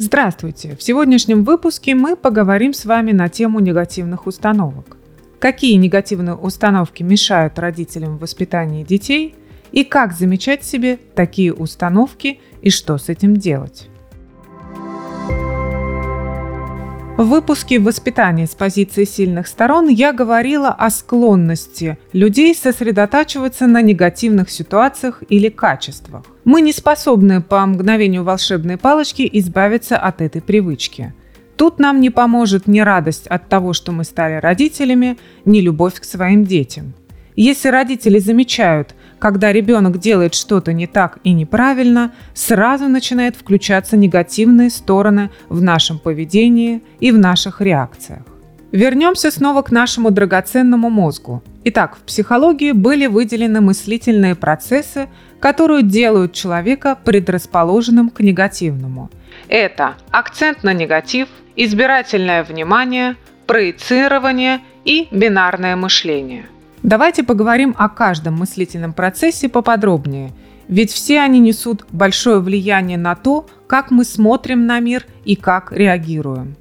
Здравствуйте! В сегодняшнем выпуске мы поговорим с вами на тему негативных установок. Какие негативные установки мешают родителям в воспитании детей и как замечать себе такие установки и что с этим делать. В выпуске «Воспитание с позиции сильных сторон» я говорила о склонности людей сосредотачиваться на негативных ситуациях или качествах. Мы не способны по мгновению волшебной палочки избавиться от этой привычки. Тут нам не поможет ни радость от того, что мы стали родителями, ни любовь к своим детям. Если родители замечают, когда ребенок делает что-то не так и неправильно, сразу начинает включаться негативные стороны в нашем поведении и в наших реакциях. Вернемся снова к нашему драгоценному мозгу. Итак, в психологии были выделены мыслительные процессы, которые делают человека предрасположенным к негативному. Это акцент на негатив, избирательное внимание, проецирование и бинарное мышление – Давайте поговорим о каждом мыслительном процессе поподробнее, ведь все они несут большое влияние на то, как мы смотрим на мир и как реагируем.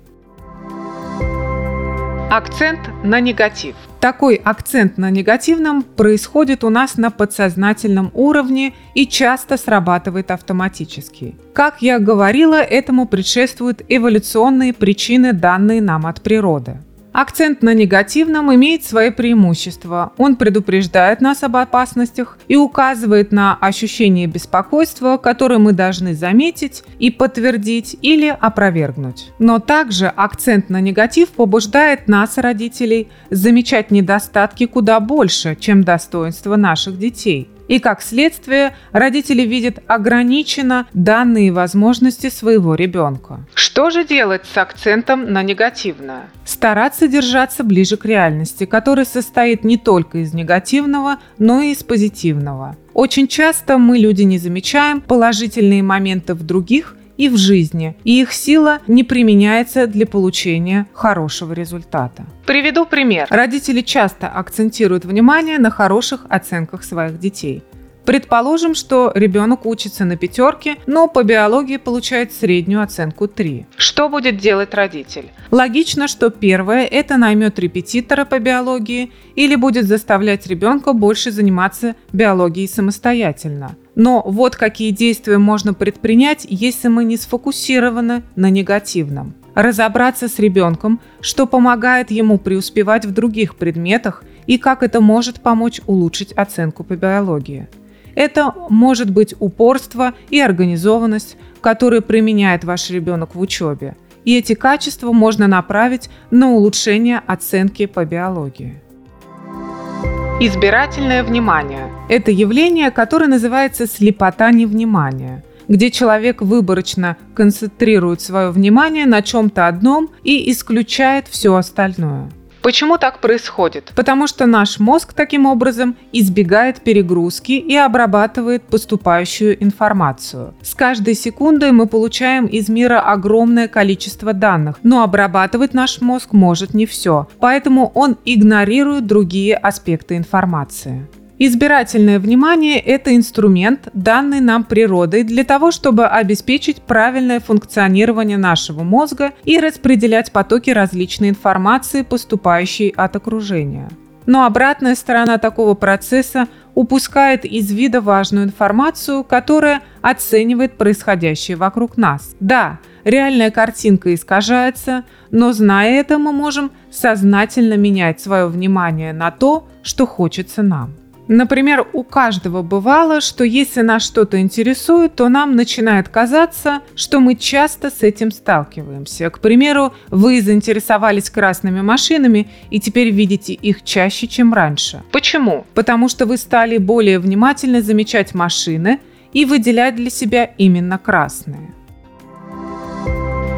Акцент на негатив. Такой акцент на негативном происходит у нас на подсознательном уровне и часто срабатывает автоматически. Как я говорила, этому предшествуют эволюционные причины, данные нам от природы. Акцент на негативном имеет свои преимущества. Он предупреждает нас об опасностях и указывает на ощущение беспокойства, которое мы должны заметить и подтвердить или опровергнуть. Но также акцент на негатив побуждает нас, родителей, замечать недостатки куда больше, чем достоинства наших детей – и, как следствие, родители видят ограниченно данные возможности своего ребенка. Что же делать с акцентом на негативное? Стараться держаться ближе к реальности, которая состоит не только из негативного, но и из позитивного. Очень часто мы, люди, не замечаем положительные моменты в других и в жизни, и их сила не применяется для получения хорошего результата. Приведу пример. Родители часто акцентируют внимание на хороших оценках своих детей. Предположим, что ребенок учится на пятерке, но по биологии получает среднюю оценку 3. Что будет делать родитель? Логично, что первое – это наймет репетитора по биологии или будет заставлять ребенка больше заниматься биологией самостоятельно. Но вот какие действия можно предпринять, если мы не сфокусированы на негативном. Разобраться с ребенком, что помогает ему преуспевать в других предметах и как это может помочь улучшить оценку по биологии. Это может быть упорство и организованность, которые применяет ваш ребенок в учебе. И эти качества можно направить на улучшение оценки по биологии. Избирательное внимание – это явление, которое называется слепота невнимания где человек выборочно концентрирует свое внимание на чем-то одном и исключает все остальное. Почему так происходит? Потому что наш мозг таким образом избегает перегрузки и обрабатывает поступающую информацию. С каждой секундой мы получаем из мира огромное количество данных, но обрабатывать наш мозг может не все, поэтому он игнорирует другие аспекты информации. Избирательное внимание – это инструмент, данный нам природой для того, чтобы обеспечить правильное функционирование нашего мозга и распределять потоки различной информации, поступающей от окружения. Но обратная сторона такого процесса упускает из вида важную информацию, которая оценивает происходящее вокруг нас. Да, реальная картинка искажается, но зная это, мы можем сознательно менять свое внимание на то, что хочется нам. Например, у каждого бывало, что если нас что-то интересует, то нам начинает казаться, что мы часто с этим сталкиваемся. К примеру, вы заинтересовались красными машинами и теперь видите их чаще, чем раньше. Почему? Потому что вы стали более внимательно замечать машины и выделять для себя именно красные.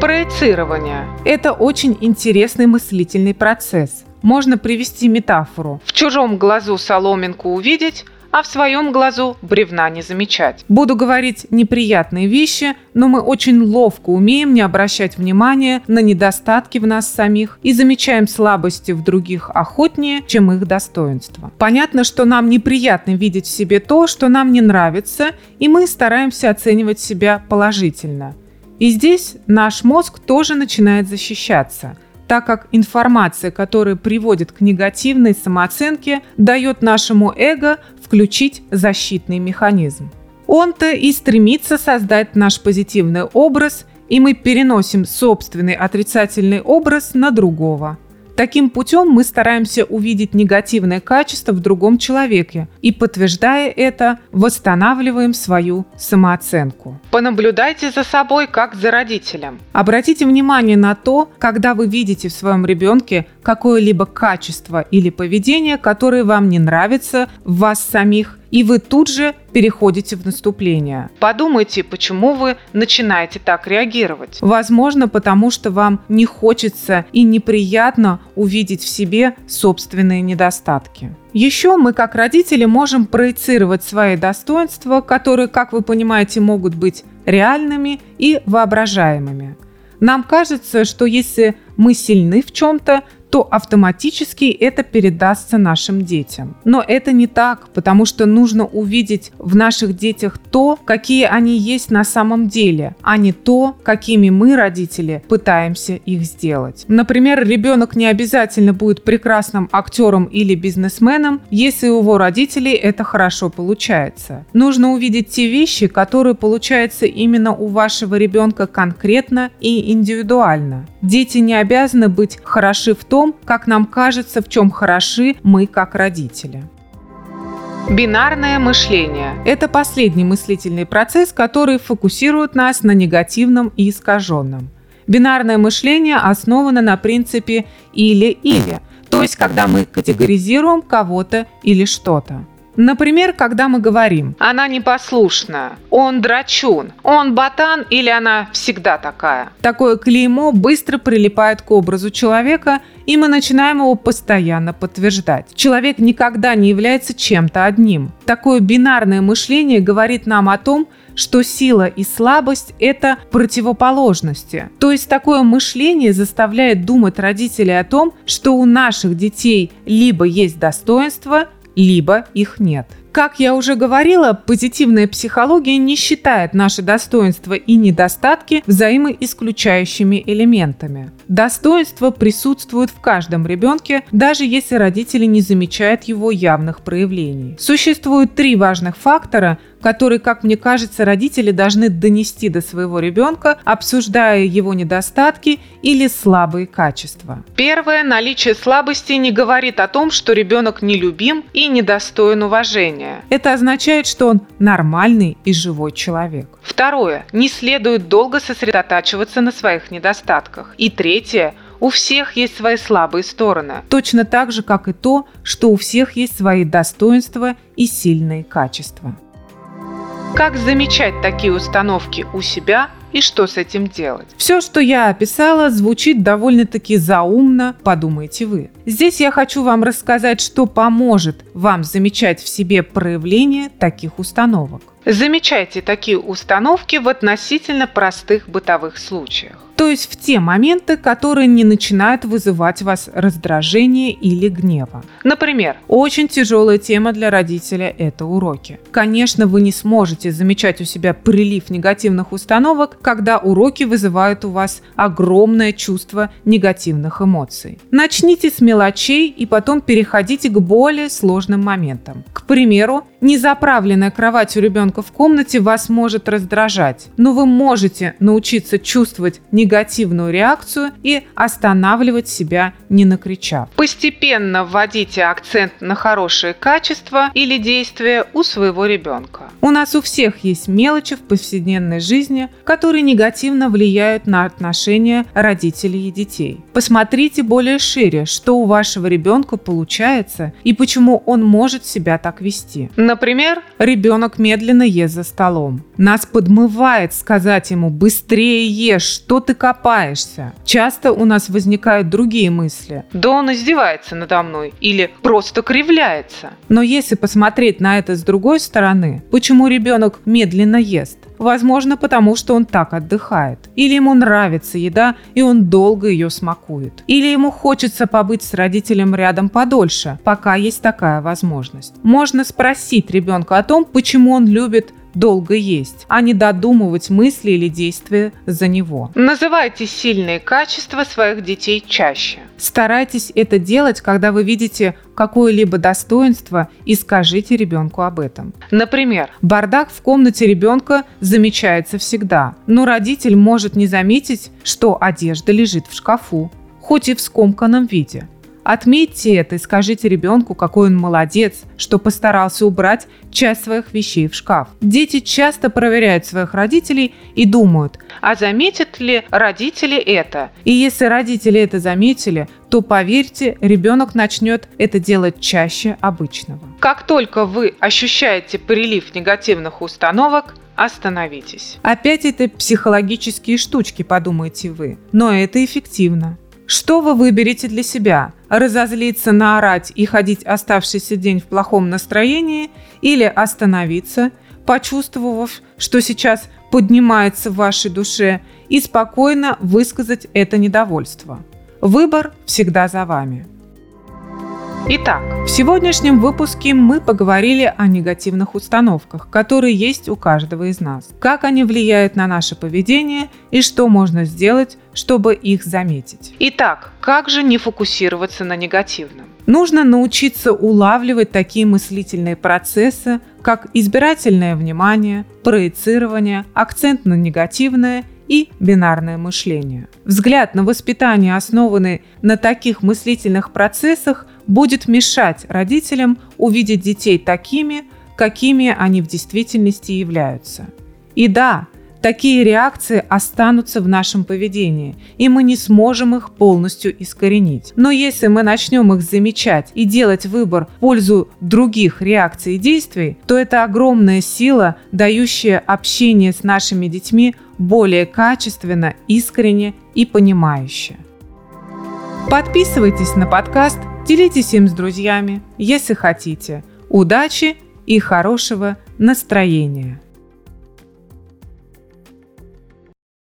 Проецирование – это очень интересный мыслительный процесс – можно привести метафору. В чужом глазу соломинку увидеть, а в своем глазу бревна не замечать. Буду говорить неприятные вещи, но мы очень ловко умеем не обращать внимания на недостатки в нас самих и замечаем слабости в других охотнее, чем их достоинства. Понятно, что нам неприятно видеть в себе то, что нам не нравится, и мы стараемся оценивать себя положительно. И здесь наш мозг тоже начинает защищаться – так как информация, которая приводит к негативной самооценке, дает нашему эго включить защитный механизм. Он-то и стремится создать наш позитивный образ, и мы переносим собственный отрицательный образ на другого – Таким путем мы стараемся увидеть негативное качество в другом человеке и, подтверждая это, восстанавливаем свою самооценку. Понаблюдайте за собой, как за родителем. Обратите внимание на то, когда вы видите в своем ребенке какое-либо качество или поведение, которое вам не нравится в вас самих, и вы тут же переходите в наступление. Подумайте, почему вы начинаете так реагировать. Возможно, потому что вам не хочется и неприятно увидеть в себе собственные недостатки. Еще мы, как родители, можем проецировать свои достоинства, которые, как вы понимаете, могут быть реальными и воображаемыми. Нам кажется, что если мы сильны в чем-то, то автоматически это передастся нашим детям. Но это не так, потому что нужно увидеть в наших детях то, какие они есть на самом деле, а не то, какими мы, родители, пытаемся их сделать. Например, ребенок не обязательно будет прекрасным актером или бизнесменом, если у его родителей это хорошо получается. Нужно увидеть те вещи, которые получаются именно у вашего ребенка конкретно и индивидуально. Дети не обязаны быть хороши в том, том, как нам кажется, в чем хороши мы как родители. Бинарное мышление – это последний мыслительный процесс, который фокусирует нас на негативном и искаженном. Бинарное мышление основано на принципе «или-или», то есть когда мы категоризируем кого-то или что-то. Например, когда мы говорим «она непослушна», «он драчун», «он ботан» или «она всегда такая». Такое клеймо быстро прилипает к образу человека, и мы начинаем его постоянно подтверждать. Человек никогда не является чем-то одним. Такое бинарное мышление говорит нам о том, что сила и слабость – это противоположности. То есть такое мышление заставляет думать родителей о том, что у наших детей либо есть достоинство, либо их нет. Как я уже говорила, позитивная психология не считает наши достоинства и недостатки взаимоисключающими элементами. Достоинство присутствует в каждом ребенке, даже если родители не замечают его явных проявлений. Существует три важных фактора, которые, как мне кажется, родители должны донести до своего ребенка, обсуждая его недостатки или слабые качества. Первое. Наличие слабости не говорит о том, что ребенок нелюбим и недостоин уважения. Это означает, что он нормальный и живой человек. Второе. Не следует долго сосредотачиваться на своих недостатках. И третье. У всех есть свои слабые стороны. Точно так же, как и то, что у всех есть свои достоинства и сильные качества. Как замечать такие установки у себя и что с этим делать. Все, что я описала, звучит довольно-таки заумно, подумайте вы. Здесь я хочу вам рассказать, что поможет вам замечать в себе проявление таких установок. Замечайте такие установки в относительно простых бытовых случаях то есть в те моменты, которые не начинают вызывать вас раздражение или гнева. Например, очень тяжелая тема для родителя – это уроки. Конечно, вы не сможете замечать у себя прилив негативных установок, когда уроки вызывают у вас огромное чувство негативных эмоций. Начните с мелочей и потом переходите к более сложным моментам. К примеру, незаправленная кровать у ребенка в комнате вас может раздражать, но вы можете научиться чувствовать негативную реакцию и останавливать себя, не накричав. Постепенно вводите акцент на хорошие качества или действия у своего ребенка. У нас у всех есть мелочи в повседневной жизни, которые негативно влияют на отношения родителей и детей. Посмотрите более шире, что у вашего ребенка получается и почему он может себя так вести. Например, ребенок медленно ест за столом. Нас подмывает сказать ему «быстрее ешь, что ты копаешься. Часто у нас возникают другие мысли. Да он издевается надо мной или просто кривляется. Но если посмотреть на это с другой стороны, почему ребенок медленно ест? Возможно, потому что он так отдыхает. Или ему нравится еда, и он долго ее смакует. Или ему хочется побыть с родителем рядом подольше, пока есть такая возможность. Можно спросить ребенка о том, почему он любит долго есть, а не додумывать мысли или действия за него. Называйте сильные качества своих детей чаще. Старайтесь это делать, когда вы видите какое-либо достоинство и скажите ребенку об этом. Например, бардак в комнате ребенка замечается всегда, но родитель может не заметить, что одежда лежит в шкафу, хоть и в скомканном виде. Отметьте это и скажите ребенку, какой он молодец, что постарался убрать часть своих вещей в шкаф. Дети часто проверяют своих родителей и думают, а заметят ли родители это? И если родители это заметили, то поверьте, ребенок начнет это делать чаще обычного. Как только вы ощущаете прилив негативных установок, остановитесь. Опять это психологические штучки, подумаете вы, но это эффективно. Что вы выберете для себя? Разозлиться, наорать и ходить оставшийся день в плохом настроении или остановиться, почувствовав, что сейчас поднимается в вашей душе, и спокойно высказать это недовольство. Выбор всегда за вами. Итак, в сегодняшнем выпуске мы поговорили о негативных установках, которые есть у каждого из нас, как они влияют на наше поведение и что можно сделать, чтобы их заметить. Итак, как же не фокусироваться на негативном? Нужно научиться улавливать такие мыслительные процессы, как избирательное внимание, проецирование, акцент на негативное и бинарное мышление. Взгляд на воспитание, основанный на таких мыслительных процессах, будет мешать родителям увидеть детей такими, какими они в действительности являются. И да, такие реакции останутся в нашем поведении, и мы не сможем их полностью искоренить. Но если мы начнем их замечать и делать выбор в пользу других реакций и действий, то это огромная сила, дающая общение с нашими детьми более качественно, искренне и понимающе. Подписывайтесь на подкаст Делитесь им с друзьями, если хотите. Удачи и хорошего настроения!